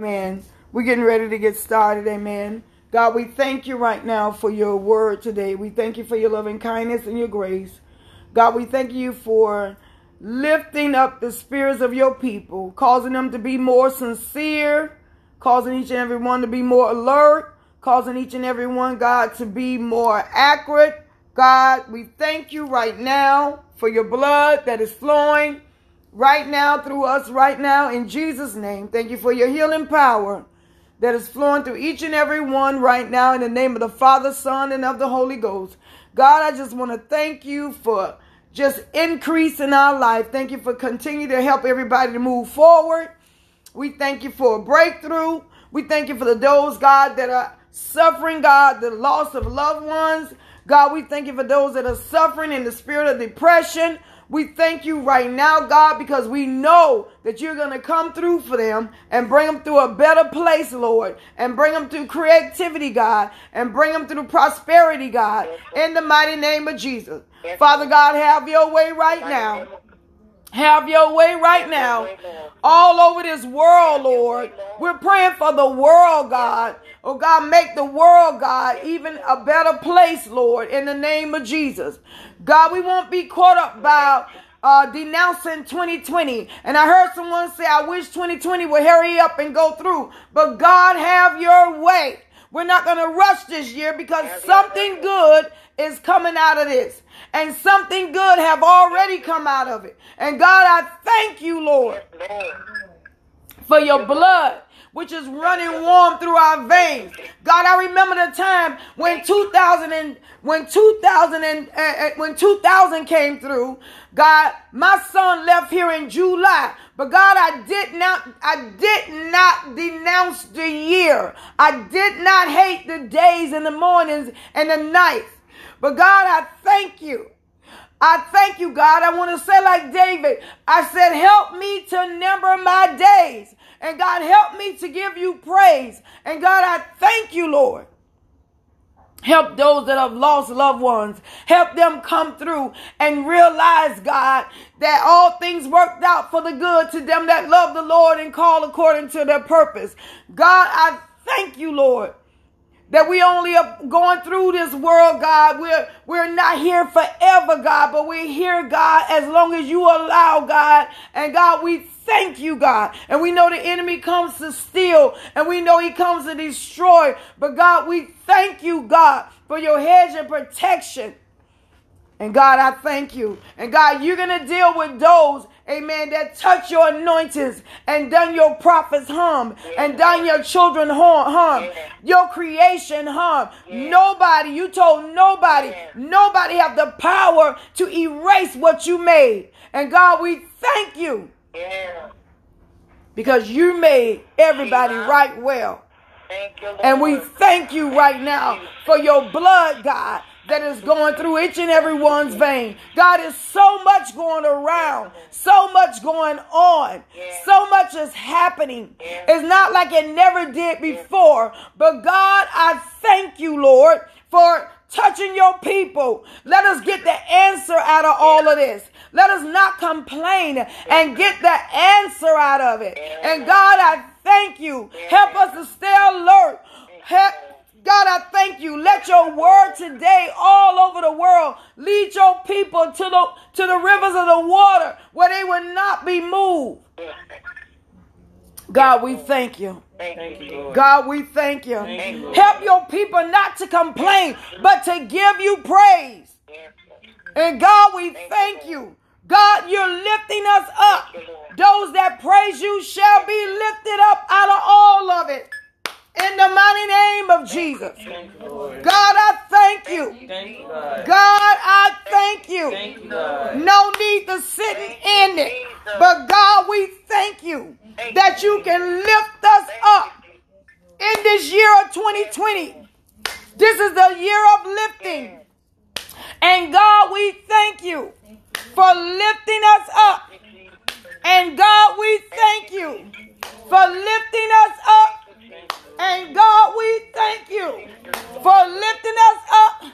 Amen. We're getting ready to get started. Amen. God, we thank you right now for your word today. We thank you for your loving kindness and your grace. God, we thank you for lifting up the spirits of your people, causing them to be more sincere, causing each and every one to be more alert, causing each and every one, God, to be more accurate. God, we thank you right now for your blood that is flowing right now through us right now in Jesus' name. Thank you for your healing power that is flowing through each and every one right now in the name of the Father, Son, and of the Holy Ghost. God, I just want to thank you for just increase in our life. Thank you for continuing to help everybody to move forward. We thank you for a breakthrough. We thank you for the those, God, that are suffering, God, the loss of loved ones. God, we thank you for those that are suffering in the spirit of depression. We thank you right now, God, because we know that you're going to come through for them and bring them through a better place, Lord, and bring them through creativity, God, and bring them through prosperity, God, in the mighty name of Jesus. Father God, have your way right now. Have your way right now. All over this world, Lord. We're praying for the world, God. Oh, God, make the world, God, even a better place, Lord, in the name of Jesus. God, we won't be caught up by uh, denouncing 2020. And I heard someone say, I wish 2020 would hurry up and go through. But God, have your way. We're not going to rush this year because something good is coming out of this. And something good have already come out of it. And God, I thank you, Lord, for your blood which is running warm through our veins. God, I remember the time when 2000 and when 2000 and uh, when 2000 came through. God, my son left here in July. But God, I did not, I did not denounce the year. I did not hate the days and the mornings and the nights. But God, I thank you. I thank you, God. I want to say like David, I said, help me to number my days. And God, help me to give you praise. And God, I thank you, Lord. Help those that have lost loved ones. Help them come through and realize, God, that all things worked out for the good to them that love the Lord and call according to their purpose. God, I thank you, Lord that we only are going through this world, God. We're, we're not here forever, God, but we're here, God, as long as you allow, God. And God, we thank you, God. And we know the enemy comes to steal and we know he comes to destroy. But God, we thank you, God, for your hedge and protection. And God, I thank you. And God, you're going to deal with those, amen, that touch your anointings and done your prophets harm and done your children harm, your creation harm. Nobody, you told nobody, nobody have the power to erase what you made. And God, we thank you. Because you made everybody right well. And we thank you right now for your blood, God, that is going through each and every one's vein. God is so much going around, so much going on, so much is happening. It's not like it never did before, but God, I thank you, Lord, for touching your people. Let us get the answer out of all of this. Let us not complain and get the answer out of it. And God, I thank you. Help us to stay alert. Help God, I thank you. Let your word today all over the world lead your people to the to the rivers of the water where they will not be moved. God, we thank you. Thank you God, we thank you. thank you. Help your people not to complain, but to give you praise. And God, we thank you. God, you're lifting us up. Those that praise you shall be lifted up out of all of it. In the mighty name of Jesus. God, I thank you. God, I thank you. No need to sit in it. But God, we thank you that you can lift us up in this year of 2020. This is the year of lifting. And God, we thank you for lifting us up. And God, we thank you for lifting us up and God, we thank you for lifting us up.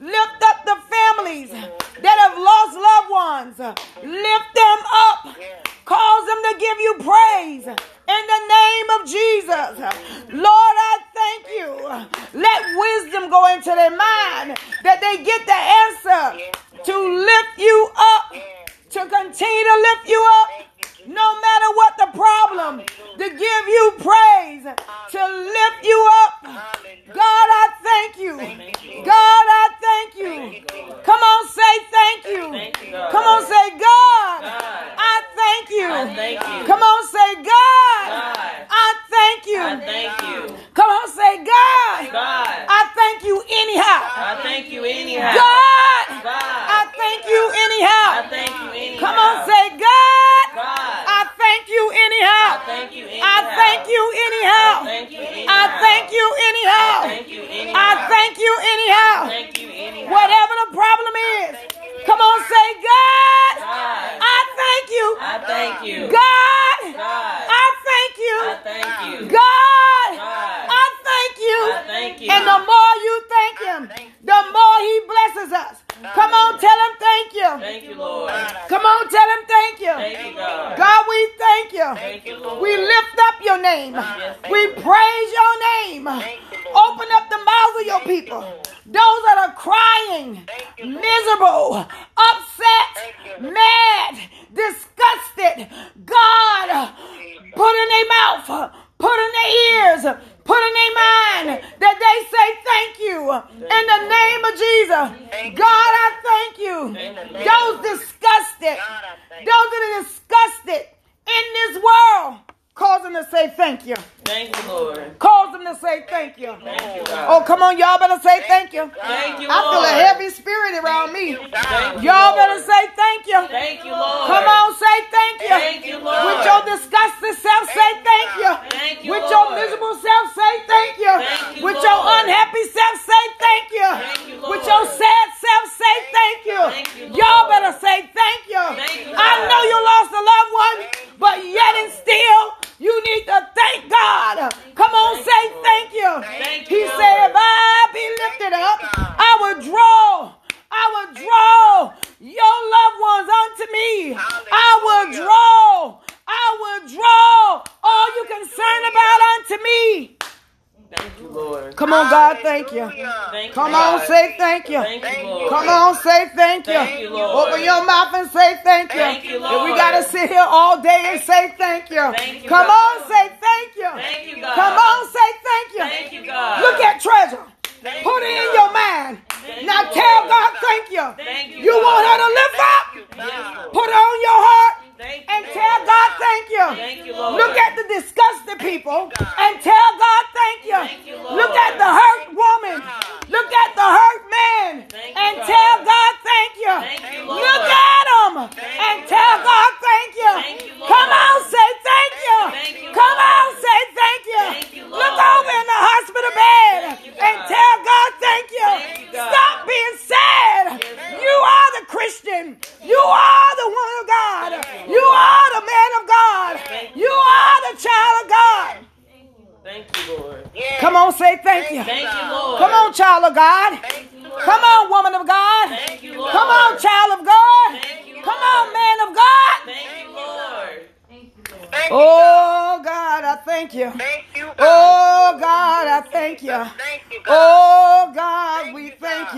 Lift up the families that have lost loved ones. Lift them up. Cause them to give you praise in the name of Jesus. Lord, I thank you. Let wisdom go into their mind that they get the answer to lift you up, to continue to lift you up no matter what the problem, to give you praise, to lift you up,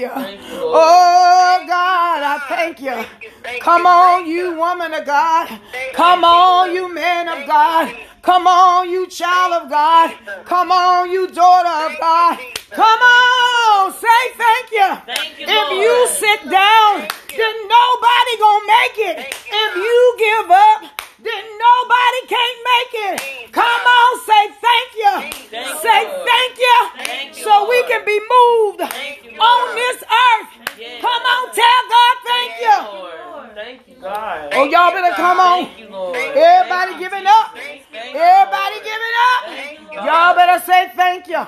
you. Oh, God, I thank you. Come on, you woman of God. Come on, you man of God. Come on, you child of God. Come on, you daughter of God. Come on, say thank you. Thank you if you sit down, then nobody gonna make it. If you give up, then nobody can't make it. Come on, say thank you. Say thank you. So we can be moved on this earth. Come on, tell God thank you. Thank you, God. Oh, y'all better come on. Everybody giving up. Everybody giving up. Y'all better say thank you.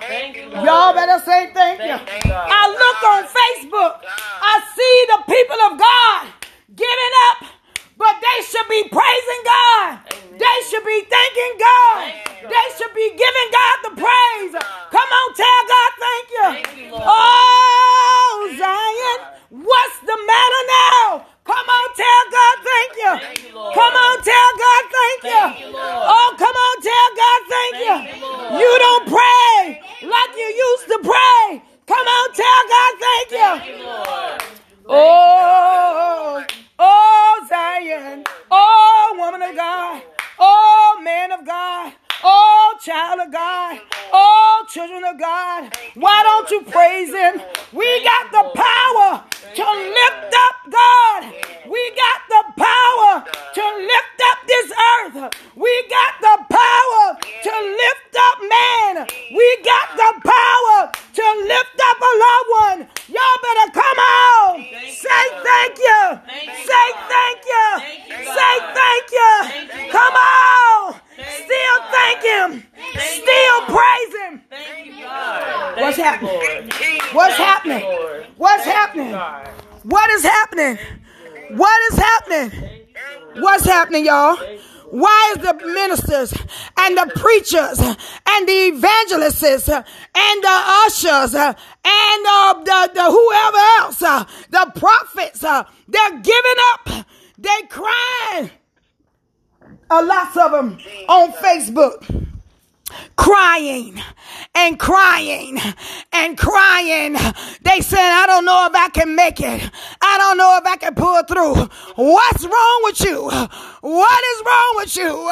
Y'all better say thank you. I look on Facebook. I see the people of God giving up but they should be praising God. Amen. They should be thanking God. Thank they God. should be giving God the praise. God. Come on, tell God thank you. Thank you oh, thank Zion, God. what's the matter now? Come on, tell God thank you. Thank you come on, tell God thank, thank you. you oh, come on, tell God thank, you. you don't pray like you used to pray. Come on, tell God thank, you. Oh. Oh, Zion. Oh, woman of God. Oh, man of God. Oh, child of God. Oh, children of God. Why don't you praise Him? We got the power to lift up God. We got the power to lift up this earth. We got the power to lift up man. We got the power to lift up a loved one. Happening, y'all? Why is the ministers and the preachers and the evangelists and the ushers and uh, the, the whoever else, uh, the prophets, uh, they're giving up. They crying. A lot of them on Facebook crying and crying and crying. They said, I don't know if I can make it. I don't know if I can pull through. What's wrong with you? What is wrong with you?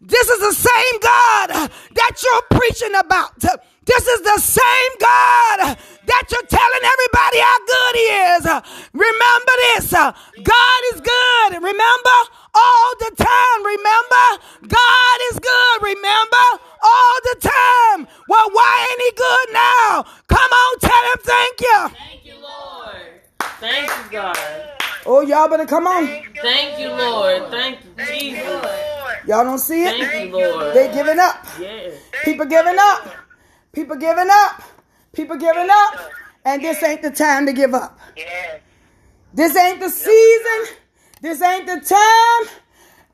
This is the same God that you're preaching about. This is the same God that you're telling everybody how good He is. Remember this God is good. Remember all the time. Remember God is good. Remember all the time. Well, why ain't He good now? Come on, tell Him thank you. Thank you, Lord. Thank you, God. Oh, y'all better come on. Thank you, Lord. Thank you, Jesus. Y'all don't see it? Thank you, Lord. They giving up. Yes. People giving up. People giving up. People giving up. And this ain't the time to give up. Yes. This ain't the season. This ain't the time.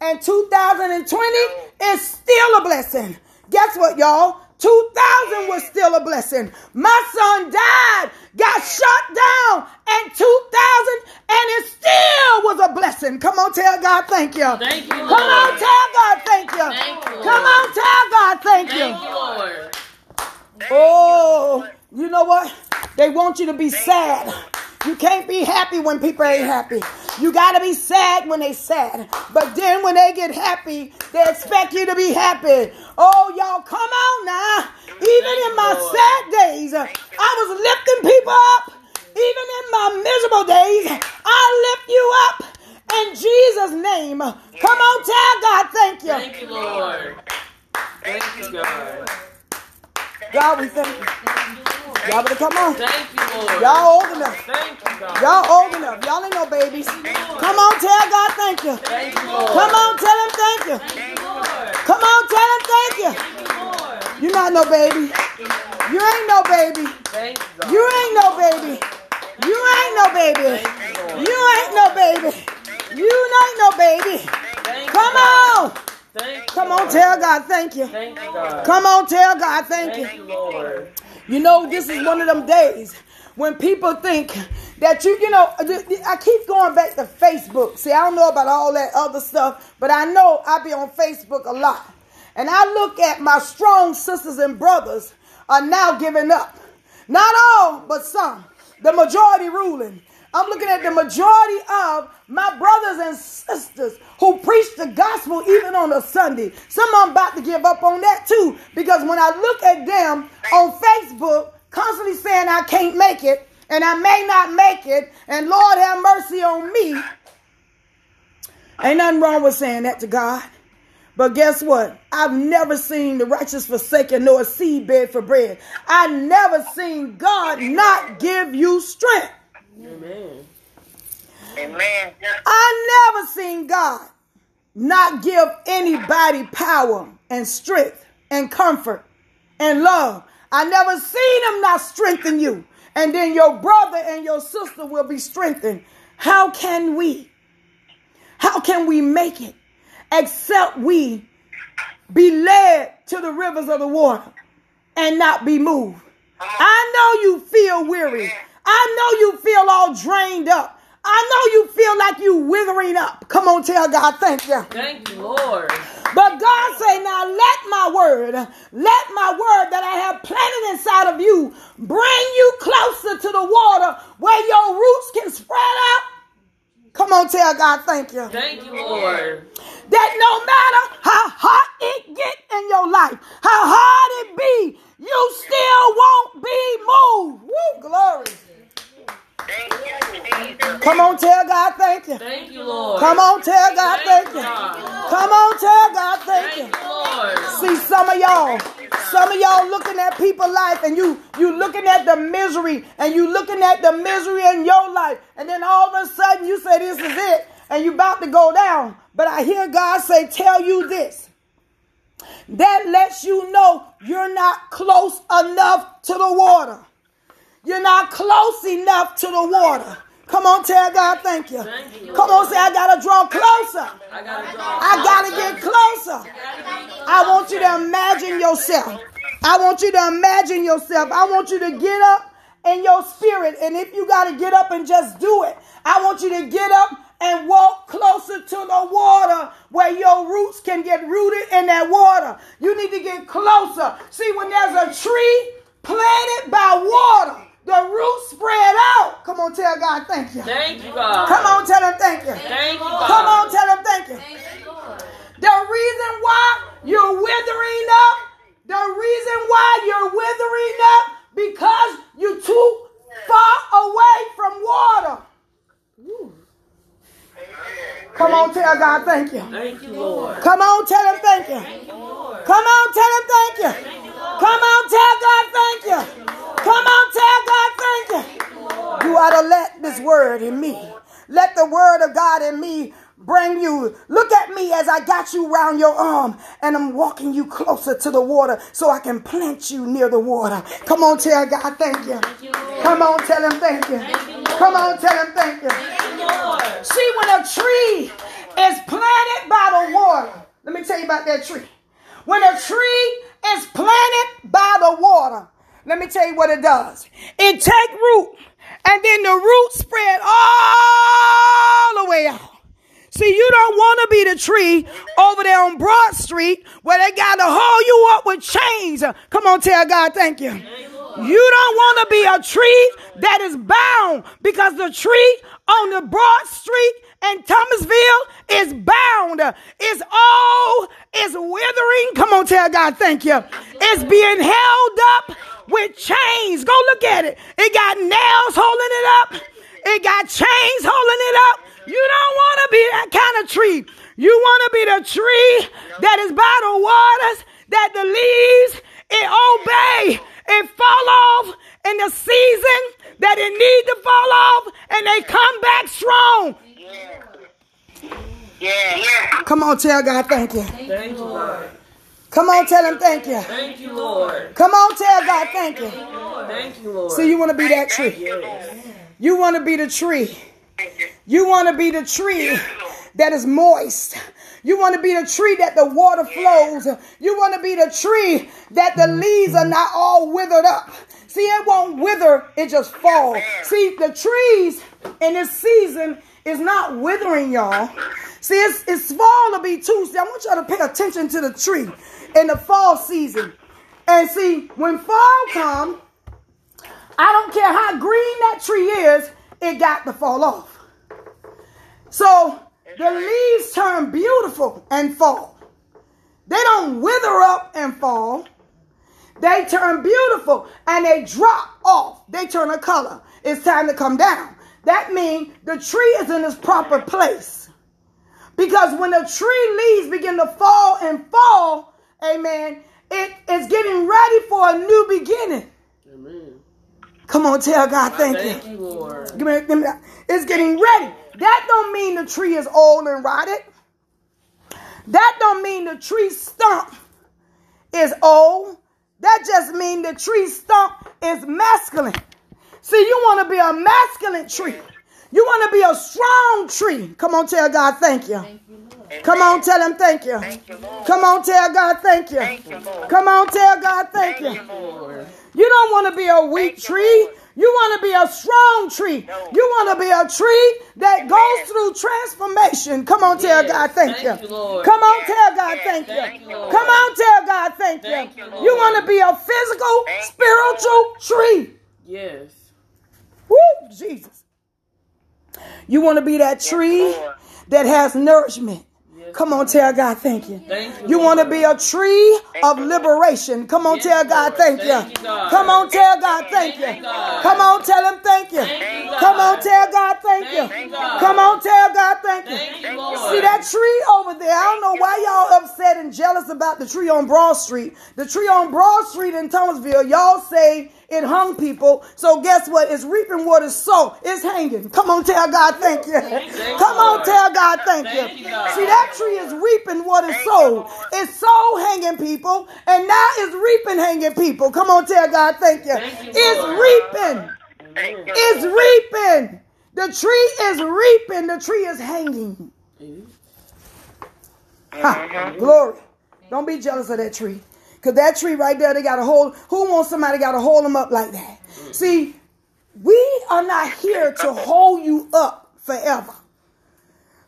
And 2020 is still a blessing. Guess what, y'all? 2000 was still a blessing. My son died, got shot down in 2000, and it still was a blessing. Come on, tell God thank you. Thank you, Lord. Come on, tell God thank you. Thank you, Come on, tell God thank you. Thank you, Lord. Oh, you know what? They want you to be sad. You can't be happy when people ain't happy. You gotta be sad when they sad. But then when they get happy, they expect you to be happy. Oh, y'all, come on now. Even in my sad days, uh, I was lifting people up. Even in my miserable days, I lift you up in Jesus' name. Come on, tell God thank you. Thank you, Lord. Thank you, God. God, we thank you. Y'all better come on. Thank you, Lord. Y'all old enough. Thank you, God. Y'all old enough. Y'all ain't no babies. Come on, tell God thank you. Thank you, Lord. Come on, tell him thank you. Thank you, Lord. Come on, tell him thank you. Thank you, Lord. You're not no baby. You ain't no baby. Thank you, God. You ain't no baby. You ain't no baby. You ain't no baby. You ain't no baby. Thank you, Come on. Thank you, Come on, tell God thank you. Thank you, God. Come on, tell God thank you. You know, this is one of them days when people think that you, you know, I keep going back to Facebook. See, I don't know about all that other stuff, but I know I be on Facebook a lot. And I look at my strong sisters and brothers are now giving up. Not all, but some. The majority ruling. I'm looking at the majority of my brothers and sisters who preach the gospel even on a Sunday. Some them about to give up on that too because when I look at them on Facebook, constantly saying I can't make it and I may not make it and Lord have mercy on me. Ain't nothing wrong with saying that to God. But guess what? I've never seen the righteous forsaken nor a seedbed for bread. I never seen God not give you strength. Amen. Amen. I never seen God not give anybody power and strength and comfort and love. I never seen him not strengthen you. And then your brother and your sister will be strengthened. How can we? How can we make it except we be led to the rivers of the water and not be moved? I know you feel weary. I know you feel all drained up. I know you feel like you withering up. Come on, tell God, thank you. Thank you, Lord. But God say, now let my word, let my word that I have planted inside of you bring you closer to the water where your roots can spread out. Come on, tell God, thank you. Thank you, Lord. that no matter how hot it get in your life, how hard it be, you still won't be moved. Woo, glory. Thank you, Jesus. Come on, tell God thank you. Thank you, Lord. Come on, tell God thank you. Come on, tell God thank you. Thank you, Lord. See some of y'all, some of y'all looking at people's life and you you looking at the misery and you looking at the misery in your life and then all of a sudden you say this is it and you about to go down. But I hear God say tell you this. That lets you know you're not close enough to the water. You're not close enough to the water. Come on, tell God thank you. Thank you, Come on, say I gotta draw closer. I gotta. I gotta get closer. I want you to imagine yourself. I want you to imagine yourself. I want you to get up in your spirit. And if you got to get up and just do it, I want you to get up and walk closer to the water where your roots can get rooted in that water. You need to get closer. See, when there's a tree planted by water, the roots spread out. Come on, tell God thank you. Thank you, God. Come on, tell him thank you. Thank you, God. Come on, tell him thank you. Thank you, Lord. The reason why you're withering up, the reason why you're withering up, because you're too far away from water. Come on, tell God thank you. Thank you, Lord. Come on, tell him thank you. Come on, tell him thank you. Come on, tell God thank you. Come on, tell God thank you. You ought to let this word in me. Let the word of God in me bring you. Look at me as I got you around your arm and I'm walking you closer to the water so I can plant you near the water. Come on, tell God thank you. Come on, tell him thank you. Come on, tell him thank you. See, when a tree is planted by the water, let me tell you about that tree. When a tree is planted by the water, let me tell you what it does. It take root, and then the root spread all the way out. See, you don't want to be the tree over there on Broad Street where they got to haul you up with chains. Come on, tell God thank you. You don't want to be a tree that is bound because the tree on the Broad Street in Thomasville is bound. It's all, it's withering. Come on, tell God thank you. It's being held up with chains. Go look at it. It got nails holding it up. It got chains holding it up. You don't want to be that kind of tree. You want to be the tree that is by the waters, that the leaves, it obey, it fall off in the season that it need to fall off, and they come back strong. Yeah, yeah. Come on, tell God thank you. Thank you, Lord. Come on, tell him thank you. Thank you, Lord. Come on, tell God thank you. Thank you, Lord. So you want to be that tree. Yes. You want to be the tree. Thank you. You want to be the tree that is moist. You want to be the tree that the water flows. You want to be the tree that the leaves are not all withered up. See, it won't wither, it just falls. See, the trees in this season is not withering, y'all. See, it's, it's fall to be too. See, I want y'all to pay attention to the tree in the fall season. And see, when fall come, I don't care how green that tree is, it got to fall off. So the leaves turn beautiful and fall. They don't wither up and fall. They turn beautiful and they drop off. They turn a color. It's time to come down. That means the tree is in its proper place. Because when the tree leaves begin to fall and fall, amen, it is getting ready for a new beginning. Amen. Come on, tell God thank you. Thank you, Lord. Give me, give me that. It's getting ready. That don't mean the tree is old and rotted. That don't mean the tree stump is old. That just means the tree stump is masculine. See, you want to be a masculine tree. You want to be a strong tree. Come on, tell God thank you. Come on, tell him thank you. Thank you, Come on, tell God thank you. Thank you, Come on, tell God thank you. Lord. You don't want to be a weak tree. You want to be a strong tree. You want to be a tree that goes through transformation. Come on, tell Yes. God thank, Thank you. you, Come on, tell God thank, Thank you. you, Lord. Come on, tell God thank, Thank you. you, You want to be a physical, Thank you, spiritual tree. Yes. Woo, Jesus. You want to be that tree Lord. that has nourishment. Come on, tell God thank you. Thank you. You want to be a tree of liberation. Come on, Yes, tell God thank Thank you. God. Come on, tell God thank you. Thank you, God. Come on, tell him thank you. Thank. Come on, tell God thank you. God. Come on, tell God thank you, See that tree over there? I don't know why y'all upset and jealous about the tree on Broad Street. The tree on Broad Street in Thomasville, y'all say it hung people. So guess what? It's reaping what is sown. It's hanging. Come on, tell God thank you. Come on, tell God thank Thank you. you, See that tree is reaping what is Thank you, sown. It's sown hanging people, and now it's reaping hanging people. Come on, tell God thank you. It's reaping. It's reaping. The tree is reaping. The tree is hanging. Ha, mm-hmm. glory. Don't be jealous of that tree. Because that tree right there, they got to hold. Who wants somebody got to hold them up like that? See, we are not here to hold you up forever.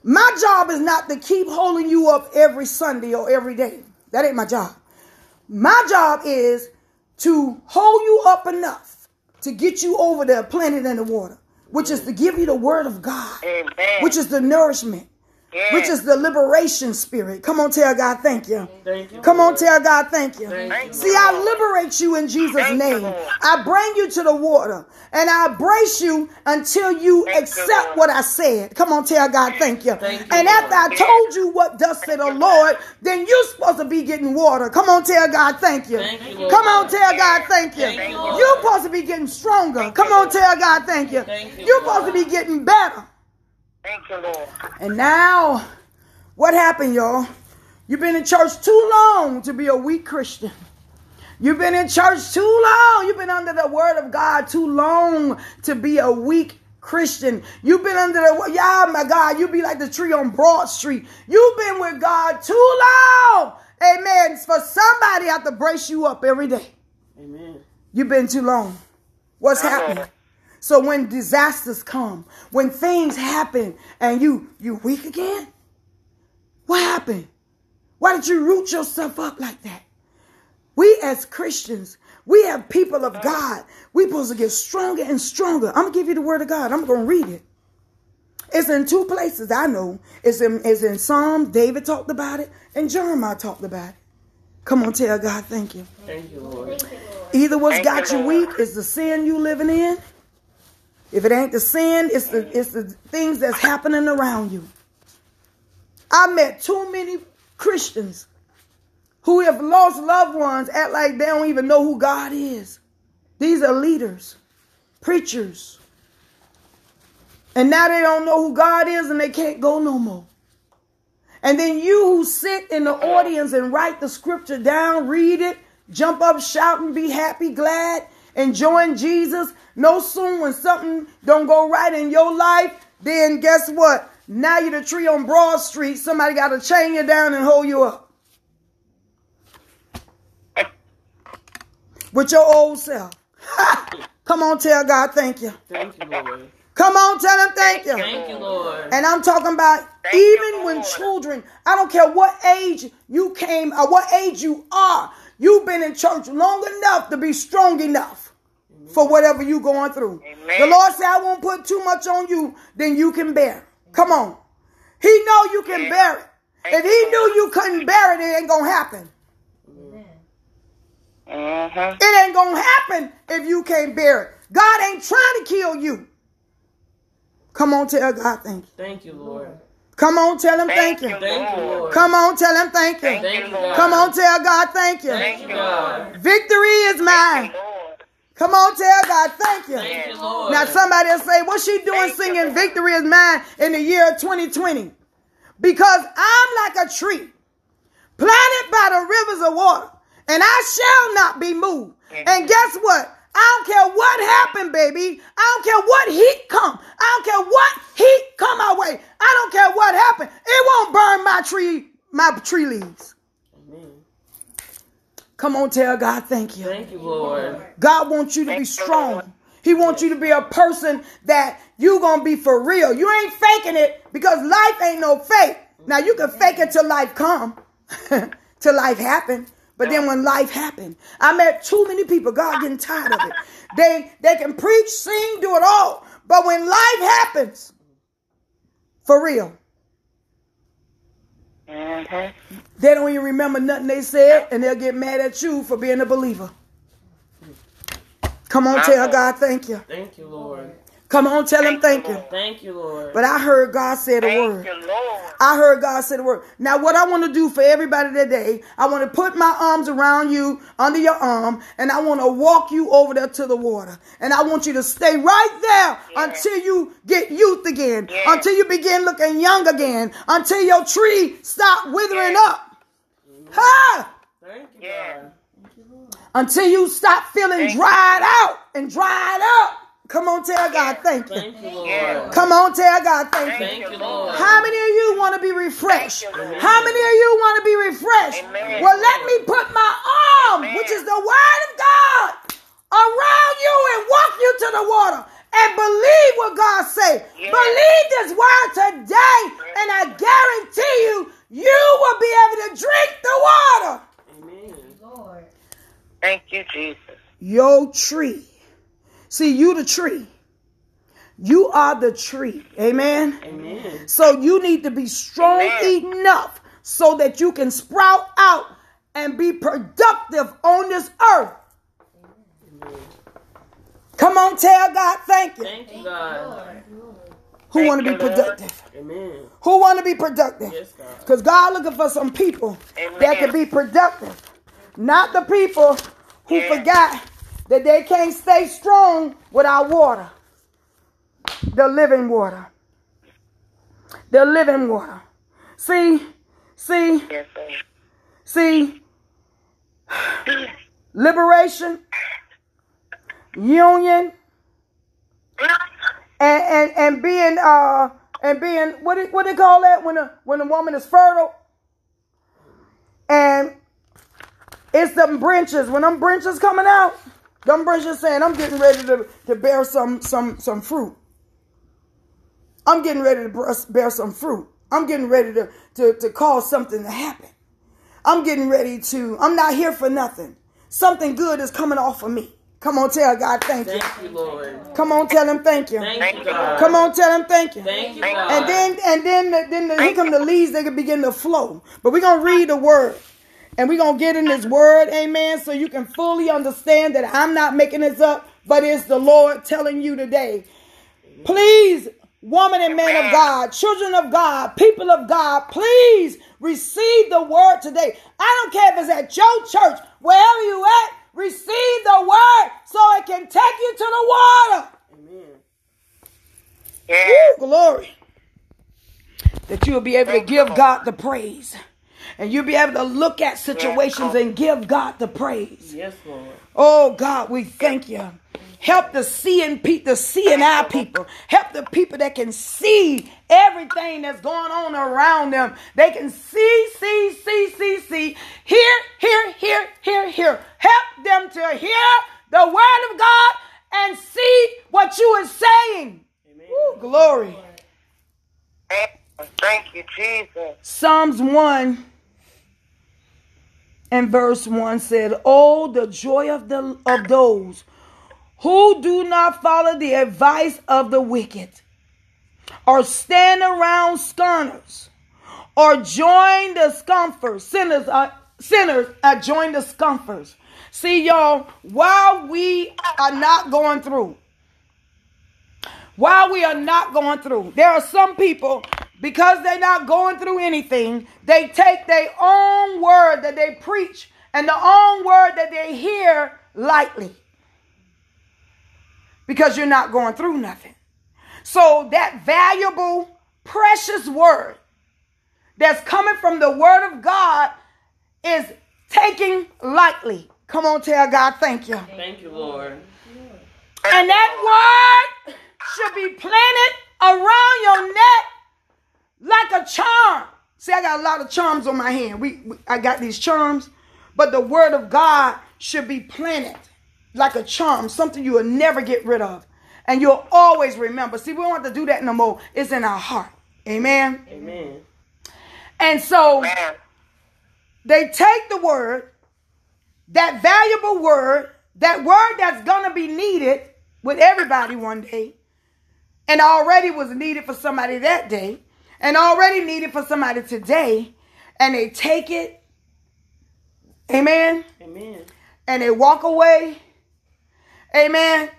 My job is not to keep holding you up every Sunday or every day. That ain't my job. My job is to hold you up enough to get you over the planet and the water, which is to give you the word of God, Amen. which is the nourishment, Yes. which is the liberation spirit. Come on, tell God thank you. Thank you. Come on, tell God thank you. Thank you, See, I liberate you in Jesus' Thank name. Lord. I bring you to the water and I brace you until you Thank accept Lord. what I said. Come on, tell God thank you. You, and Lord. after I told you what thus said the Lord, then you're supposed to be getting water. Come on, tell God thank you. You, Lord. Come on, tell God thank you. You, Lord. You're supposed to be getting stronger. Come on, tell God thank you. You, You're Lord. supposed to be getting better. Thank you, Lord. And now, what happened, y'all? You've been in church too long to be a weak Christian. You've been in church too long. You've been under the word of God too long to be a weak Christian. You've been under the yeah, my God. You be like the tree on Broad Street. You've been with God too long. Amen. For somebody I have to brace you up every day. Amen. You've been too long. What's Uh-oh. happening? So when disasters come, when things happen and you you weak again, what happened? Why did you root yourself up like that? We as Christians, we have people of God. We supposed to get stronger and stronger. I'm gonna give you the word of God. I'm gonna read it. It's in two places I know. It's in it's in Psalms. David talked about it, and Jeremiah talked about it. Come on, tell God thank you. Thank you, Lord. Either what's Thank got you, you weak is the sin you living in. If it ain't the sin, it's the it's the things that's happening around you. I met too many Christians who have lost loved ones, act like they don't even know who God is. These are leaders, preachers. And now they don't know who God is and they can't go no more. And then you who sit in the audience and write the scripture down, read it, jump up, shouting, be happy, glad, enjoying Jesus. No soon when something don't go right in your life, then guess what? Now you're the tree on Broad Street. Somebody got to chain you down and hold you up. With your old self. Come on, tell God thank you. Thank you, Lord. Come on, tell him thank you. Thank you, Lord. And I'm talking about Thank you, even when children, I don't care what age you came or what age you are, you've been in church long enough to be strong enough for whatever you're going through. Amen. The Lord said, I won't put too much on you than you can bear. Come on. He know you can Yeah. bear it. If he knew you couldn't bear it, it ain't gonna happen. Mm-hmm. It ain't gonna happen if you can't bear it. God ain't trying to kill you. Come on, tell God thank you. Thank you, Lord. Come on, tell him thank, Thank you. you. Thank you, Lord. Come on, tell him thank you. Thank Thank you, you, Lord. Come on, tell God thank you. Thank you, God. Victory is mine. Lord. Come on, tell God thank you. Thank you, Lord. Now somebody will say, what's she doing Thank singing Lord. victory is mine in the year 2020? Because I'm like a tree planted by the rivers of water and I shall not be moved. And guess what? I don't care what happened, baby. I don't care what heat come. I don't care what heat come my way. I don't care what happened. It won't burn my tree, my tree leaves. Come on, tell God thank you. Thank you, Lord. God wants you to be strong. He wants you to be a person that you gonna be for real. You ain't faking it because life ain't no fake. Now you can fake it till life come, till life happen. But then when life happen, I met too many people. God getting tired of it. They they can preach, sing, do it all. But when life happens, for real, Mm-hmm. They don't even remember nothing they said, and they'll get mad at you for being a believer. Come on, tell God thank you. Thank you, Lord. Come on, tell him thank you. Thank you, Lord. But I heard God say the word. Thank you, Lord. I heard God say the word. Now, what I want to do for everybody today, I want to put my arms around you, under your arm, and I want to walk you over there to the water. And I want you to stay right there Yeah. until you get youth again, Yeah. until you begin looking young again, until your tree stop withering Yeah. up. Ha! Thank you, Yeah. God. Until you stop feeling Thank you. dried out and dried up. Come on, tell God thank you. Thank you, Lord. Come on, tell God thank you. Thank you, Lord. How many of you want to be refreshed? You, How many of you want to be refreshed? Amen. Well, let me put my arm, Amen. which is the word of God, around you and walk you to the water. And believe what God say. Yeah. Believe this word today, and I guarantee you, you will be able to drink the water. Amen. Lord. Thank you, Jesus. Your tree. See, you the tree. You are the tree. Amen. Amen. So you need to be strong Amen. enough so that you can sprout out and be productive on this earth. Amen. Come on, tell God thank you. Thank you, God. Who want to be Thank you, Lord. productive? Amen. Who want to be productive? Yes, God. Because God looking for some people Amen. that can be productive. Not the people who Yeah. forgot that they can't stay strong without water. The living water. The living water. See, see, Yes, see, liberation, union, and, and, and being uh and being what do, what they call that when a when a woman is fertile and it's them branches when them branches coming out them branches saying i'm getting ready to, to bear some some some fruit i'm getting ready to bear- bear some fruit i'm getting ready to to, to cause something to happen i'm getting ready to i'm not here for nothing something good is coming off of me come on tell god thank you Thank you, Lord. come on tell him thank you Thank you, God. Come on, tell him thank you. Thank you, Thank you. God. And then and then the, then the, here come the leaves. They can begin to flow. But we're gonna read the word, and we're gonna get in this word, Amen. So you can fully understand that I'm not making this up, but it's the Lord telling you today. Please, woman and man of God, children of God, people of God, please receive the word today. I don't care if it's at your church, wherever you at. Receive the word so it can take you to the water. Amen. Yeah. Glory. That you'll be able to give God the praise. And you'll be able to look at situations and give God the praise. Yes, Lord. Oh God, we thank you. Help the seeing people, the seeing eye people. Help the people that can see everything that's going on around them. They can see, see, see, see, see. Hear, hear, hear, hear, hear. Help them to hear the word of God and see what you are saying. Amen. Woo, glory. Thank you, Jesus. Psalms 1 and verse 1 said, Oh, the joy of the of those who do not follow the advice of the wicked, or stand around scorners, or join the scoffers. Sinners are sinners are join the scoffers. See, y'all, while we are not going through, while we are not going through, there are some people, because they're not going through anything, they take their own word that they preach and the own word that they hear lightly. Because you're not going through nothing. So that valuable, precious word that's coming from the word of God is taking lightly. Come on, tell God, thank you. Thank you, Lord. And that word should be planted around your neck like a charm. See, I got a lot of charms on my hand. We, we I got these charms, but the word of God should be planted like a charm, something you will never get rid of. And you'll always remember. See, we don't have to do that no more. It's in our heart. Amen. Amen. And so they take the word, that valuable word, that word that's to be needed with everybody one day, and already was needed for somebody that day, and already needed for somebody today, and they take it, amen, Amen. and they walk away, amen,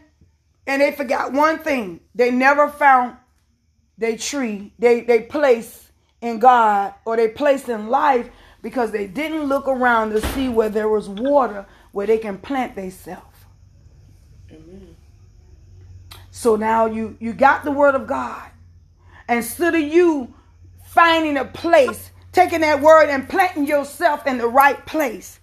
and they forgot one thing. They never found their tree, they, they place in God or they place in life because they didn't look around to see where there was water where they can plant themselves. Amen. So now you you got the word of God. Instead of you finding a place, taking that word and planting yourself in the right place,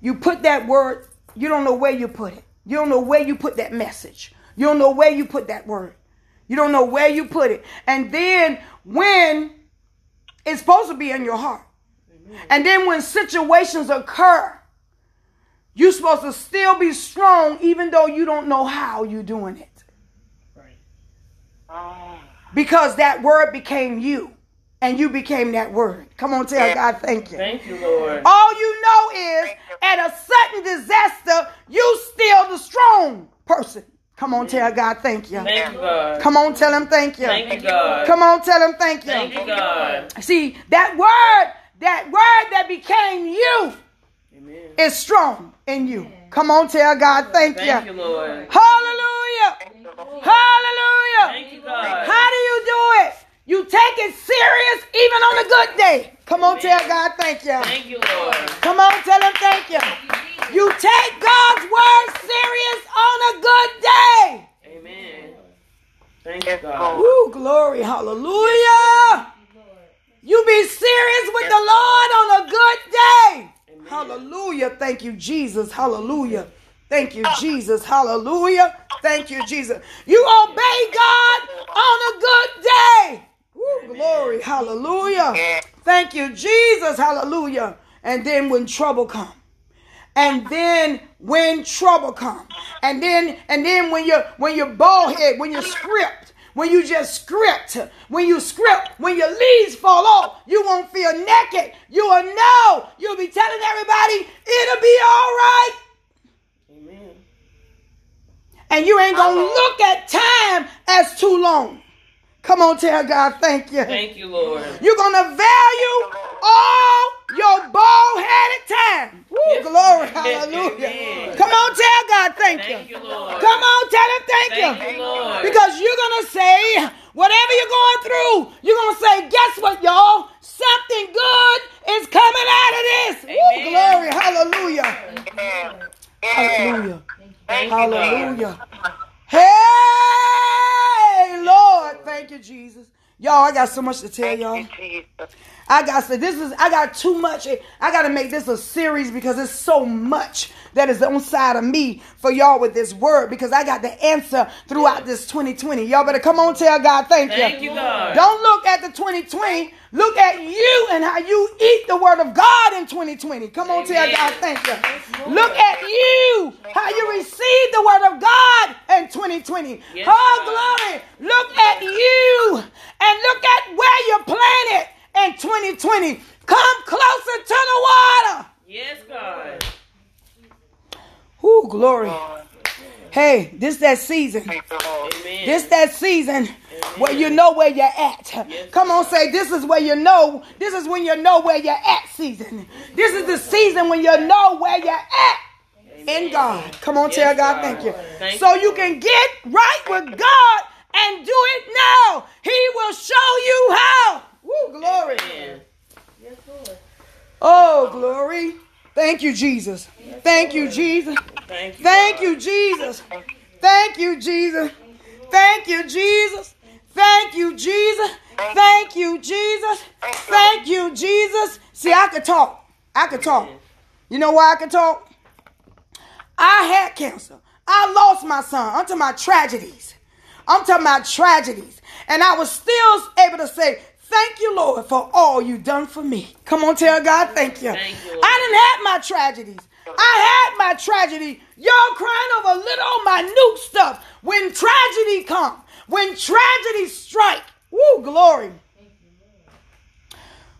you put that word, you don't know where you put it. You don't know where you put that message. You don't know where you put that word. You don't know where you put it. And then when it's supposed to be in your heart. And then when situations occur, you're supposed to still be strong even though you don't know how you're doing it. Right. Oh, Because that word became you and you became that word. Come on, tell God thank you. Thank you, Lord. All you know is at a sudden disaster, you still the strong person. Come on, tell God thank you. Thank you, God. Come on, tell him thank you. Thank you, God. Come on, tell him thank you. Thank you. you, God. See, that word, that word that became you Amen. is strong in you. Come on, tell God thank Thank you. Thank you, Lord. Hallelujah. Hallelujah. Thank you, How do you do it? You take it serious even on a good day. Come on, tell God thank you. Thank you, Lord. Come on, tell him thank you. You take God's word serious on a good day. Amen. Thank you, God. Woo, glory, hallelujah. You be serious with the Lord on a good day. Amen. Hallelujah. Thank you, Jesus. Hallelujah. Thank you, Jesus. Hallelujah. Thank you, Jesus. You obey God on a good day. Woo, glory. Hallelujah. Thank you, Jesus. Hallelujah. And then when trouble comes. And then when trouble comes. And then and then when you're when you're bald head, when you're script, when you just script, when you script, when your leaves fall off, you won't feel naked. You will know. You'll be telling everybody it'll be all right. Amen. And you ain't gonna look at time as too long. Come on, tell God thank you. Thank you, Lord. You're gonna value all your bald headed time. Woo, Yes. glory, Yes, hallelujah. amen. Come on, tell God thank, Thank you. you, Lord. Come on, tell him thank, Thank you. you, Lord. Because you're gonna say, whatever you're going through, you're gonna say, guess what, y'all? Something good is coming out of this. Woo, glory, hallelujah. yeah. Yeah. Hallelujah. Thank. Hallelujah. Hey, Lord. Thank you, Jesus. Y'all, I got so much to tell y'all. You. I got to this is I got too much. I got to make this a series because it's so much that is on side of me for y'all with this word because I got the answer throughout this 2020. Y'all better come on tell God thank you. Thank you, God. Don't look at the 2020. Look at you and how you eat the word of God in 2020. Come on, tell God thank you. Look at you, how you receive the word of God in 2020. Yes, oh, glory. Look at you and look at where you're planted in 2020. Come closer to the water. Yes, God. Ooh, glory. Lord. Hey, this that season. Thank you, Lord. Amen. This that season where you know where you're at. Come on, say this is where you know. This is when you know where you're at season. This is the season when you know where you're at in God. Come on, Yes, tell God, God. thank you. Thank so you, you can get right with God and do it now. He will show you how. Woo, glory. Amen. Oh, glory. Thank you, Jesus. Thank you, Jesus. Thank you. Thank you, Jesus. Thank you, Jesus. Thank you, Jesus. Thank you, Jesus. Thank you, Jesus. Thank you, Jesus. See, I could talk. I could talk. You know why I could talk? I had cancer. I lost my son. I'm talking about tragedies. I'm talking about tragedies. And I was still able to say, Thank you, Lord, for all you done for me. Come on, tell God, thank you. Thank you, I didn't have my tragedies. I had my tragedy. Y'all crying over little minute stuff. When tragedy come, when tragedy strike, woo, glory.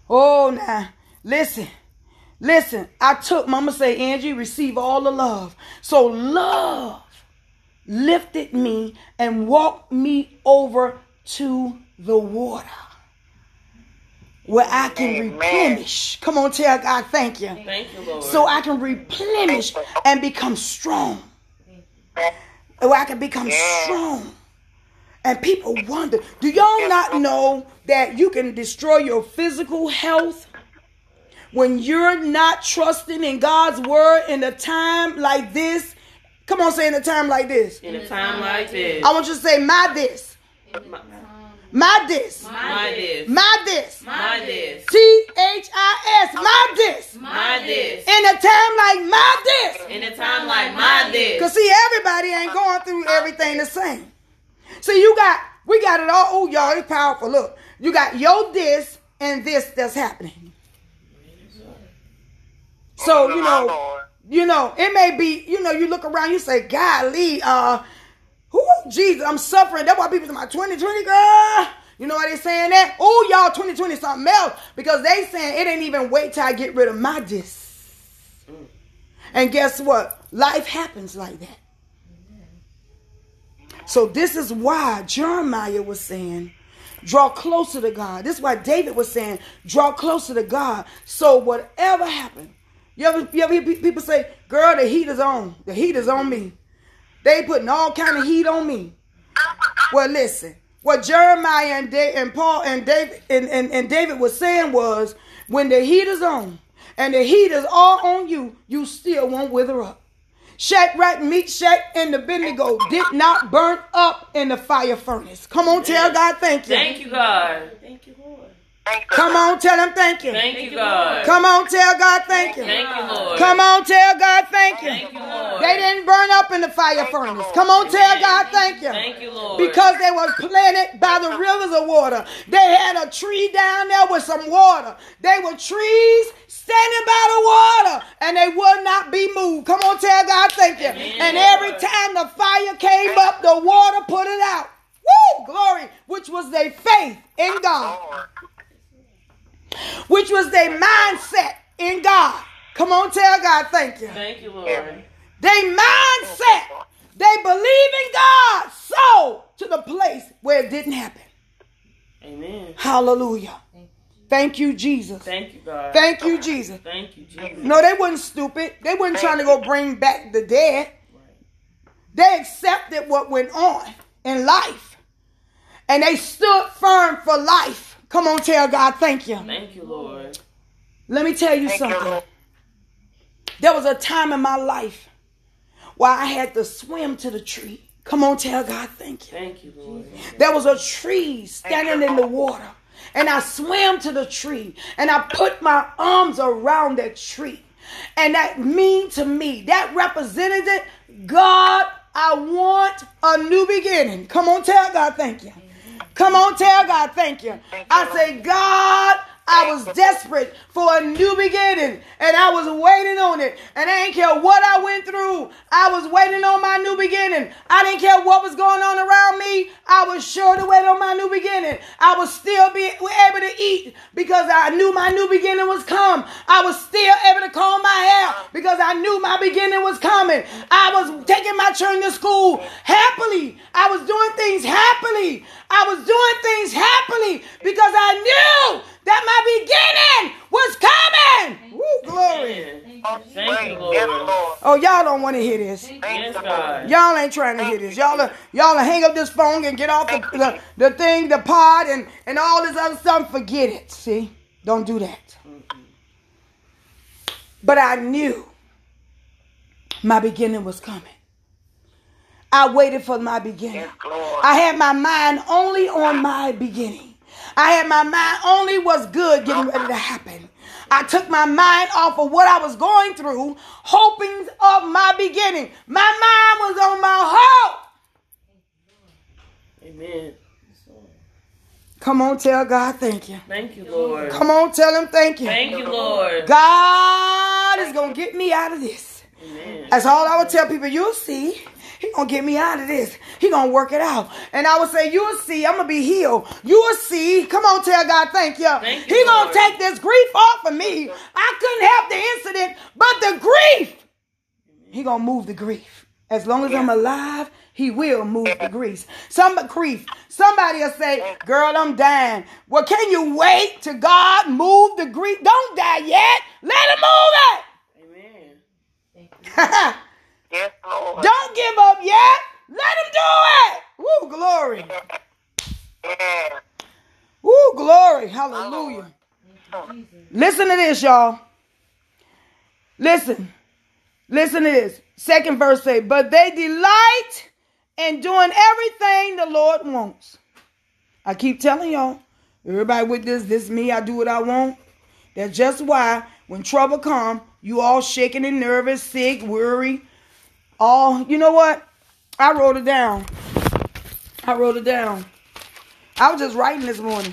Oh, now, listen. Listen, I took, mama say, Angie, receive all the love. So love lifted me and walked me over to the water. Where I can Amen. replenish. Come on, tell God thank you. Thank you, Lord. So I can replenish and become strong. Where I can become Yeah. strong. And people wonder, do y'all not know that you can destroy your physical health when you're not trusting in God's word in a time like this? Come on, say in a time like this. in a time like this, I want you to say my this, my, my this, my this, my this. my this, T H I S, my this. my this, In a time like my this. in a time like my this. Cause see, everybody ain't going through everything the same. See, you got, we got it all. Oh, y'all, it's powerful. Look, you got your this and this that's happening. So you know, you know, it may be, you know, you look around, you say, "Golly, uh, who, Jesus, I'm suffering." That's why people say, "My 2020 girl." You know why they saying that? Oh, y'all, 2020 something else because they saying it ain't even wait till I get rid of my this. Mm. And guess what? Life happens like that. So this is why Jeremiah was saying, draw closer to God. This is why David was saying, draw closer to God. So whatever happened, you ever, you ever hear people say, girl, the heat is on. The heat is on me. They putting all kind of heat on me. Well, listen. What Jeremiah and, da- and Paul and David and, and, and David was saying was, when the heat is on and the heat is all on you, you still won't wither up. Shadrach, Meshach, and the Abednego did not burn up in the fire furnace. Come on, tell God thank you. Thank you, God. Thank you, Lord. Come on, tell him thank you. Thank you, God. Come on, tell God thank you. Thank you, Lord. Come on, tell God thank you. Thank you, Lord. They didn't burn up in the fire furnace. Come on, tell God thank you. Thank you, Lord. Because they were planted by the rivers of water. They had a tree down there with some water. They were trees standing by the water and they would not be moved. Come on, tell God thank you. Amen, And every time the fire came up, the water put it out. Woo! Glory, which was their faith in God, which was their mindset in God. Come on, tell God thank you. Thank you, Lord. They mindset, they believe in God so to the place where it didn't happen. Amen. Hallelujah. Thank you, Jesus. Thank you, God. Thank you, Jesus. Thank you, Jesus. No, they wasn't stupid. They wasn't trying to go bring back the dead. They accepted what went on in life. And they stood firm for life. Come on, tell God, thank you. Thank you, Lord. Let me tell you Thank something. Lord. There was a time in my life where I had to swim to the tree. Come on, tell God, thank you. Thank you, Lord. There was a tree standing in the water. And I swam to the tree and I put my arms around that tree. And that mean to me, that represented it. God, I want a new beginning. Come on, tell God thank you. Come on, tell God thank you. I say, God, I was desperate for a new beginning and I was waiting on it. And I didn't care what I went through. I was waiting on my new beginning. I didn't care what was going on around me. I was sure to wait on my new beginning. I was still be able to eat because I knew my new beginning was come. I was still able to comb my hair because I knew my beginning was coming. I was taking my children to school happily. I was doing things happily. I was doing things happily because I knew that my beginning was coming. Woo, glory. Thank you, Lord. Lord. Oh, y'all don't want to hear this. Thank you, God. Y'all ain't trying to hear this. Y'all, are, y'all are hang up this phone and get off the, the, the thing, the pod, and, and all this other stuff. Forget it. See? Don't do that. But I knew my beginning was coming. I waited for my beginning. Yes, I had my mind only on my beginning. I had my mind only was good getting ready to happen. I took my mind off of what I was going through, hoping of my beginning. My mind was on my hope. Amen. Come on, tell God thank you. Thank you, Lord. Come on, tell him thank you. Thank you, Lord. God is going to get me out of this. Amen. That's all I would tell people. You'll see. He gonna get me out of this. He gonna work it out. And I would say, you'll see. I'm gonna be healed. You will see. Come on, tell God, thank you. Thank you, he gonna Lord. take this grief off of me. I couldn't help the incident, but the grief. He gonna move the grief. As long as I'm alive, he will move the grease. Some grief. Somebody will say, girl, I'm dying. Well, can you wait till God move the grief? Don't die yet. Let him move it. Amen. Yes, Lord. Don't give up yet. Let him do it. Woo, glory. Yeah. Woo, glory. Hallelujah. Listen to this, y'all. Listen. Listen to this. Second verse say, but they delight in doing everything the Lord wants. I keep telling y'all, everybody with this, this me, I do what I want. That's just why when trouble come, you all shaking and nervous, sick, worried. All you know what? I wrote it down. I wrote it down. I was just writing this morning.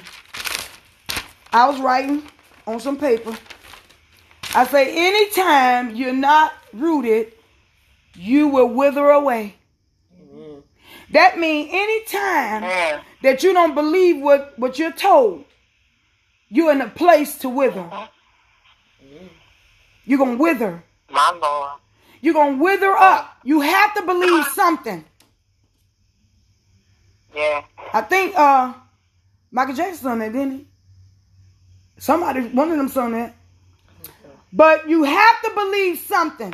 I was writing on some paper. I say, anytime you're not rooted, you will wither away. Amen. That means anytime Yeah. that you don't believe what, what you're told, you're in a place to wither. Uh-huh. You're going to wither. My Lord. You're going to wither up. You have to believe something. Yeah. I think uh Michael Jackson sung that, didn't he? Somebody, one of them sung that. But you have to believe something.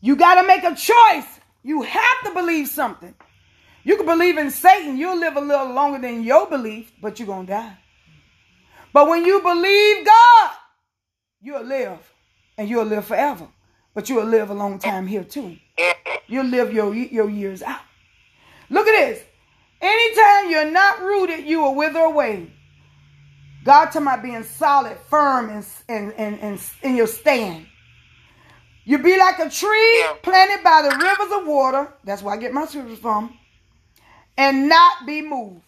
You got to make a choice. You have to believe something. You can believe in Satan. You'll live a little longer than your belief, but you're going to die. But when you believe God, you'll live. And you'll live forever. But you'll live a long time here too. You'll live your, your years out. Look at this. Anytime you're not rooted, you will wither away. God talking about being solid, firm, and, and, and, and in your stand. You be like a tree planted by the rivers of water. That's where I get my scriptures from. And not be moved.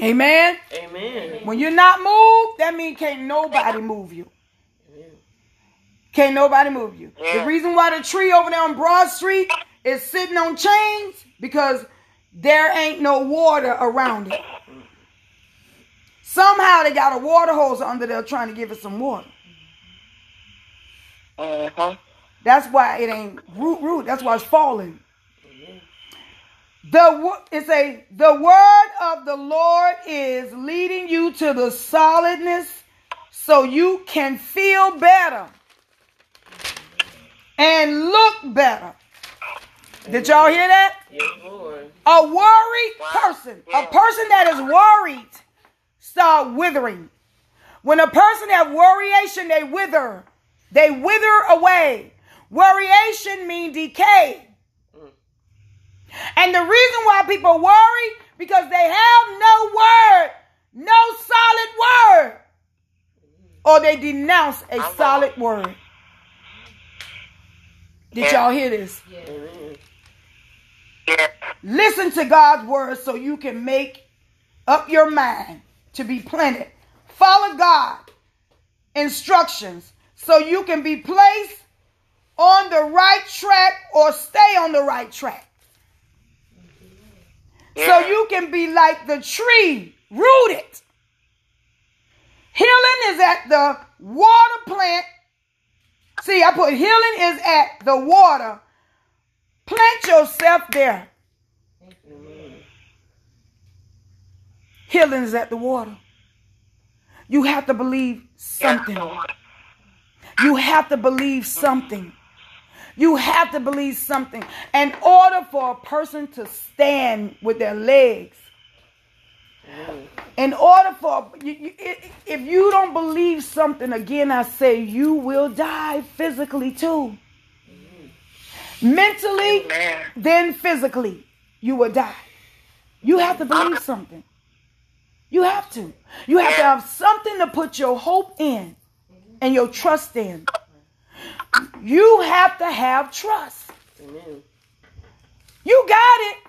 Amen. Amen. When you're not moved, that means can't nobody move you. Can't nobody move you. The reason why the tree over there on Broad Street is sitting on chains because there ain't no water around it. Somehow they got a water hose under there trying to give it some water. Uh-huh. That's why it ain't root root. That's why it's falling. The it's a the word of the Lord is leading you to the solidness so you can feel better and look better. Did y'all hear that? A worried person, a person that is worried, start withering. When a person have worryation, they wither. They wither away. Worryation mean decay. And the reason why people worry because they have no word, no solid word, or they denounce a solid word. Did y'all hear this? Listen to God's word so you can make up your mind to be planted. Follow God instructions so you can be placed on the right track or stay on the right track. So you can be like the tree rooted. Healing is at the water plant. See, I put healing is at the water. Plant yourself there. Healing is at the water. You have to believe something. You have to believe something. You have to believe something. In order for a person to stand with their legs, in order for if you don't believe something, again, I say you will die physically too. Mentally, then physically, you will die. You have to believe something. You have to. You have to have something to put your hope in and your trust in. You have to have trust. You got it.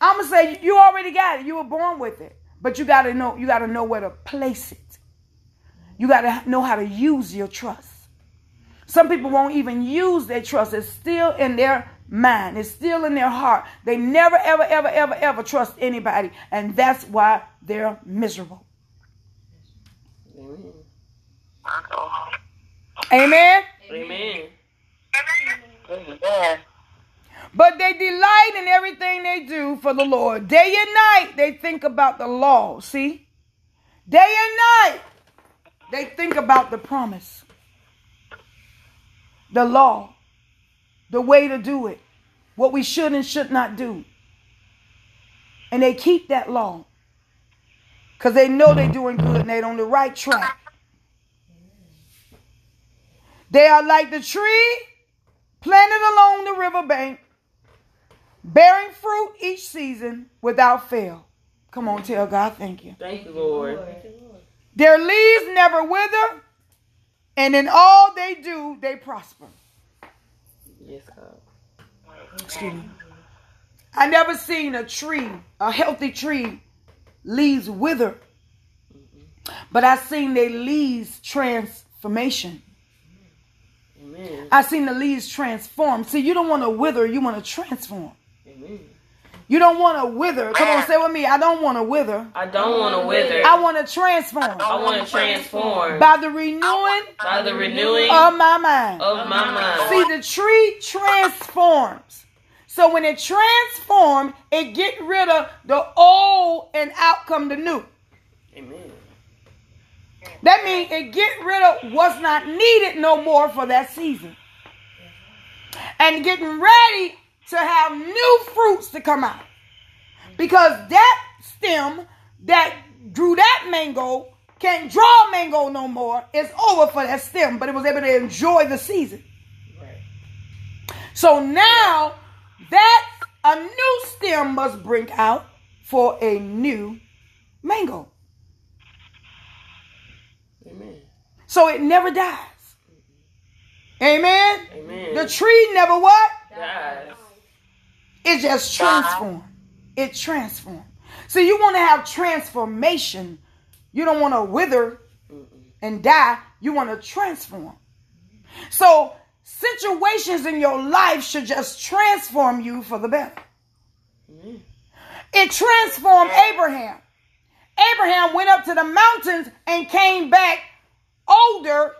I'm gonna say you already got it. You were born with it, but you gotta know. You gotta know where to place it. You gotta know how to use your trust. Some people won't even use their trust. It's still in their mind. It's still in their heart. They never, ever, ever, ever, ever trust anybody, and that's why they're miserable. Amen. My Lord. Amen. Amen. Amen. But they delight in everything they do for the Lord. Day and night, they think about the law. See? Day and night, they think about the promise, the law, the way to do it, what we should and should not do. And they keep that law because they know they're doing good and they're on the right track. They are like the tree planted along the riverbank, bearing fruit each season without fail. Come on, tell God thank you. Thank you, Lord. Their leaves never wither, and in all they do, they prosper. Yes, God. Excuse me. I never seen a tree, a healthy tree, leaves wither. But I seen their leaves transformation. Amen. I seen the leaves transform. See, you don't want to wither, you want to transform. Amen. You don't want to wither. Come on, say with me. I don't want to wither. I don't want to wither. I want to transform I want to transform by the renewing by the renewing of my mind. of my mind. See, the tree transforms. So when it transforms, it get rid of the old and out come the new. Amen. That means it get rid of what's not needed no more for that season. And getting ready to have new fruits to come out. Because that stem that drew that mango can't draw mango no more. It's over for that stem, but it was able to enjoy the season. Right. So now that a new stem must bring out for a new mango. Amen. So it never dies. Amen. Amen. The tree never what? Dies. It just transformed. It transformed. So you want to have transformation. You don't want to wither and die. You want to transform. So situations in your life should just transform you for the better. Mm. It transformed Abraham. Abraham went up to the mountains and came back older,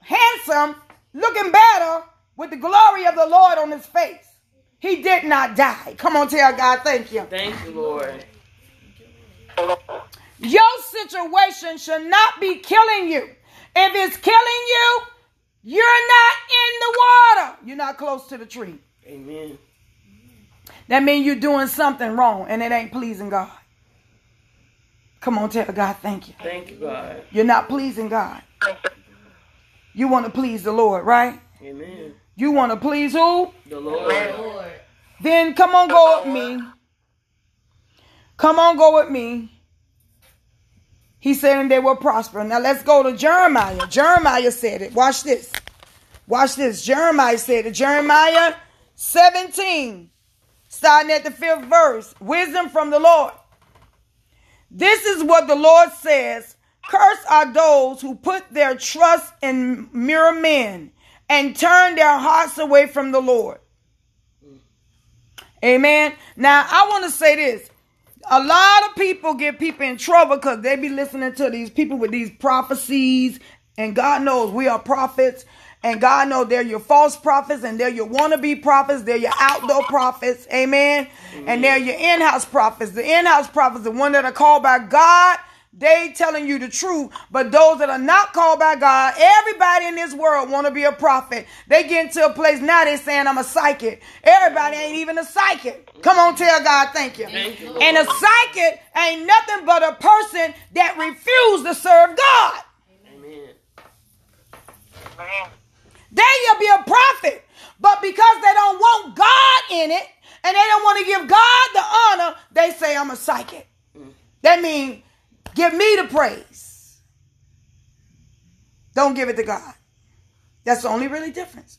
handsome, looking better with the glory of the Lord on his face. He did not die. Come on, tell God, thank you. Thank you, Lord. Your situation should not be killing you. If it's killing you, you're not in the water. You're not close to the tree. Amen. That means you're doing something wrong and it ain't pleasing God. Come on, tell God, thank you. Thank you, God. You're not pleasing God. You want to please the Lord, right? Amen. You want to please who? The Lord. Then come on, go with me. Come on, go with me. He said, and they will prosper. Now let's go to Jeremiah. Jeremiah said it. Watch this. Watch this. Jeremiah said it. Jeremiah 17, starting at the fifth verse. Wisdom from the Lord. This is what the Lord says Cursed are those who put their trust in mere men and turn their hearts away from the Lord. Amen. Now, I want to say this. A lot of people get people in trouble because they be listening to these people with these prophecies. And God knows we are prophets. And God knows they're your false prophets and they're your wannabe prophets. They're your outdoor prophets. Amen. And they're your in-house prophets. The in-house prophets, the one that are called by God, they telling you the truth. But those that are not called by God, everybody in this world want to be a prophet. They get into a place now they saying I'm a psychic. Everybody ain't even a psychic. Come on, tell God thank you. Thank you, And a psychic ain't nothing but a person that refused to serve God. Amen. Then you'll be a prophet. But because they don't want God in it and they don't want to give God the honor, they say I'm a psychic. Mm. That means give me the praise. Don't give it to God. That's the only really difference.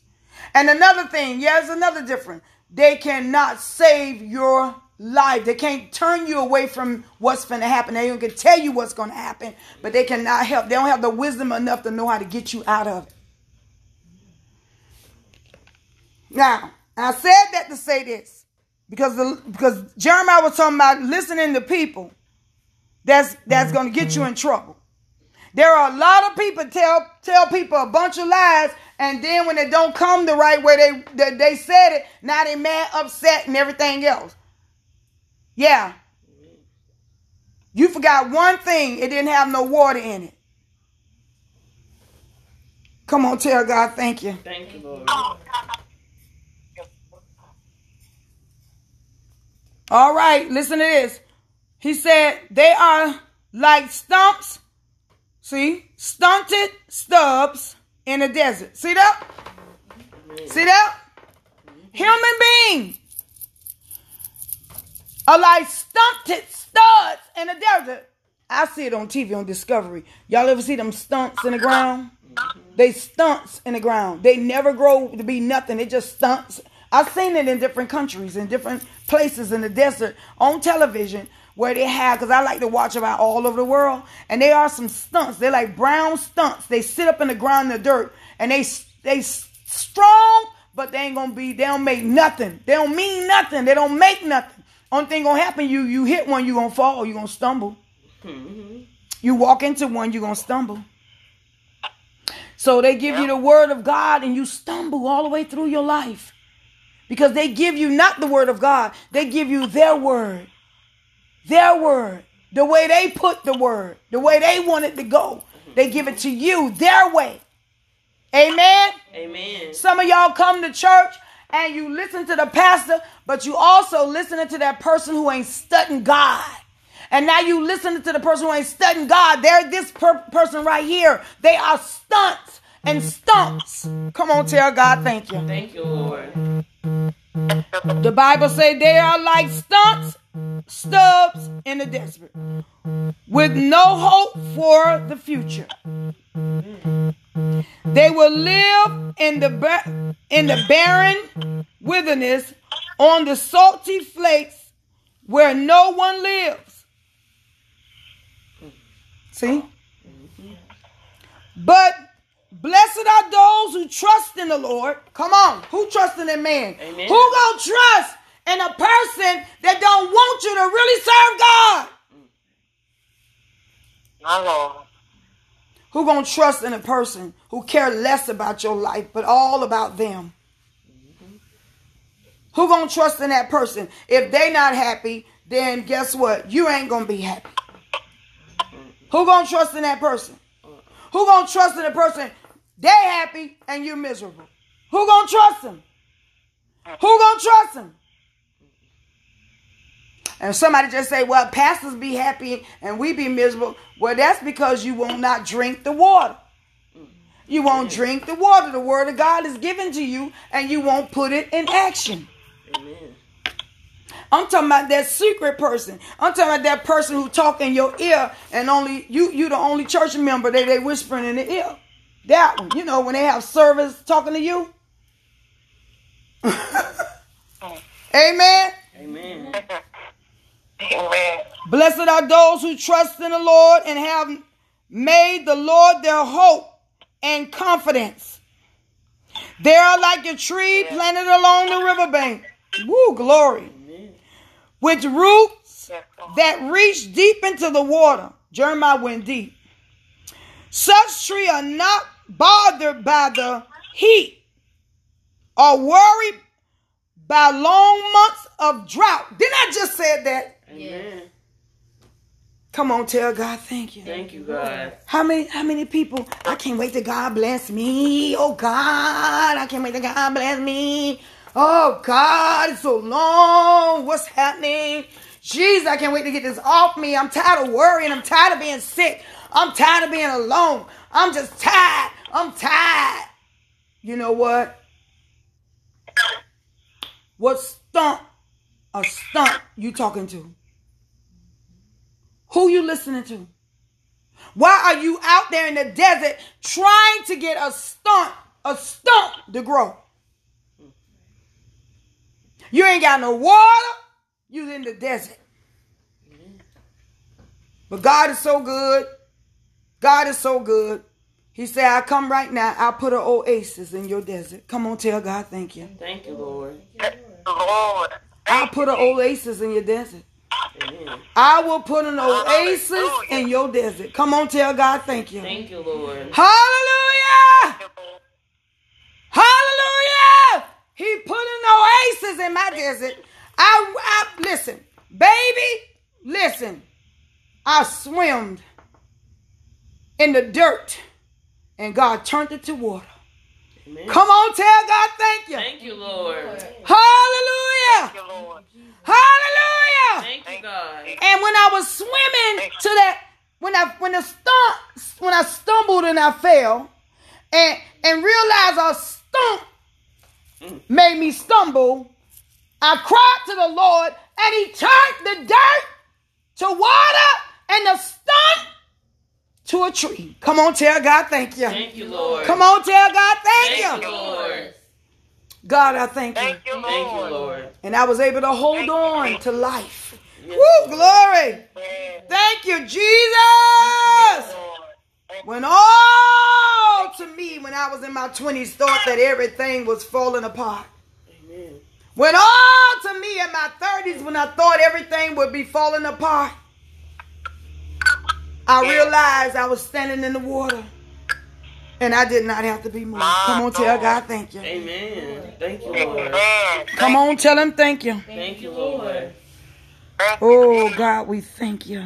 And another thing, yes, another difference. They cannot save your life. They can't turn you away from what's going to happen. They can tell you what's going to happen, but they cannot help. They don't have the wisdom enough to know how to get you out of it. Now, I said that to say this because the, because Jeremiah was talking about listening to people that's that's mm-hmm. going to get you in trouble. There are a lot of people tell tell people a bunch of lies, and then when it don't come the right way they they, they said it, now they mad, upset, and everything else. Yeah. You forgot one thing, it didn't have no water in it. Come on, tell God thank you. Thank you, Lord. All right, listen to this. He said, they are like stumps, see, stunted stubs in the desert. See that? See that? Human beings are like stunted studs in the desert. I see it on TV on Discovery. Y'all ever see them stunts in the ground? They stunts in the ground. They never grow to be nothing. It just stunts. I've seen it in different countries, in different places in the desert, on television, where they have, because I like to watch about all over the world, and they are some stunts. They're like brown stunts. They sit up in the ground in the dirt, and they they strong, but they ain't gonna be. They don't make nothing. They don't mean nothing. They don't make nothing. Only thing gonna happen, you you hit one, you gonna fall, you gonna stumble. Mm-hmm. You walk into one, you gonna stumble. So they give you the word of God and you stumble all the way through your life. Because they give you not the word of God, they give you their word. Their word. The way they put the word, the way they want it to go. They give it to you their way. Amen. Amen. Some of y'all come to church and you listen to the pastor, but you also listening to that person who ain't studying God. And now you listening to the person who ain't studying God. They're this per- person right here. They are stunts and stumps. Come on, tell God thank you. Thank you, Lord. The Bible say they are like stumps, stubs in the desert, with no hope for the future. They will live in the in the barren wilderness on the salty flakes where no one lives. See? But blessed are those who trust in the Lord. Come on, who trust in that man? Amen. Who gonna trust in a person that don't want you to really serve God? My Lord. Who gonna trust in a person who care less about your life but all about them? Who gonna trust in that person? If they not happy, then guess what? You ain't gonna be happy. Who gonna trust in that person? Who gonna trust in a person? They happy and you're miserable. Who gonna trust them? Who gonna trust them? And somebody just say, "Well, pastors be happy and we be miserable." Well, that's because you will not drink the water. You won't drink the water. The word of God is given to you, and you won't put it in action. Amen. I'm talking about that secret person. I'm talking about that person who talk in your ear and only you you the only church member that they whispering in the ear. That one, you know, when they have service talking to you. Amen. Amen. Amen. Blessed are those who trust in the Lord and have made the Lord their hope and confidence. They are like a tree planted along the riverbank. Woo, glory. Amen. With roots that reach deep into the water. Jeremiah went deep. Such tree are not bothered by the heat or worried by long months of drought. Didn't I just say that? Amen. Come on, tell God thank you. Thank you, God. How many how many people I can't wait to God bless me. Oh God, I can't wait to God bless me. Oh God, it's so long. What's happening? Jeez, I can't wait to get this off me. I'm tired of worrying. I'm tired of being sick. I'm tired of being alone. I'm just tired. I'm tired. You know what? What stunt a stunt you talking to? Who you listening to? Why are you out there in the desert trying to get a stunt, a stump to grow? You ain't got no water. You in the desert. But God is so good. God is so good. He said, I come right now. I'll put an oasis in your desert. Come on, tell God thank you. Thank you, Lord. Lord. I'll put an oasis in your desert. Amen. I will put an oasis Hallelujah. in your desert. Come on, tell God thank you. Thank you, Lord. Hallelujah! Hallelujah! He put an oasis in my desert. I, I listen, baby, listen. I swam in the dirt, and God turned it to water. Amen. Come on, tell God thank you. Thank you, Lord. Hallelujah! Thank you, Lord. Hallelujah! Thank you, God. And when I was swimming to that, when I when the stump, when I stumbled and I fell, and and realized a stump mm. made me stumble, I cried to the Lord, and He turned the dirt to water and the stump to a tree. Come on, tell God thank you. Thank you, Lord. Come on, tell God thank, Thank you. you, Lord. God, I thank you. Thank you, Thank you, Lord. Lord. And I was able to hold Thank on Jesus. to life. Yes, Woo, glory. Yes, Thank you, Jesus. Lord. When all to me, when I was in my 20s, thought that everything was falling apart. Amen. When all to me in my 30s, when I thought everything would be falling apart, I realized I was standing in the water. And I did not have to be moved. Come on, tell God thank you. Amen. Thank you, you. Lord. Come on, tell him thank you. Thank you, Lord. Oh, God, we thank you.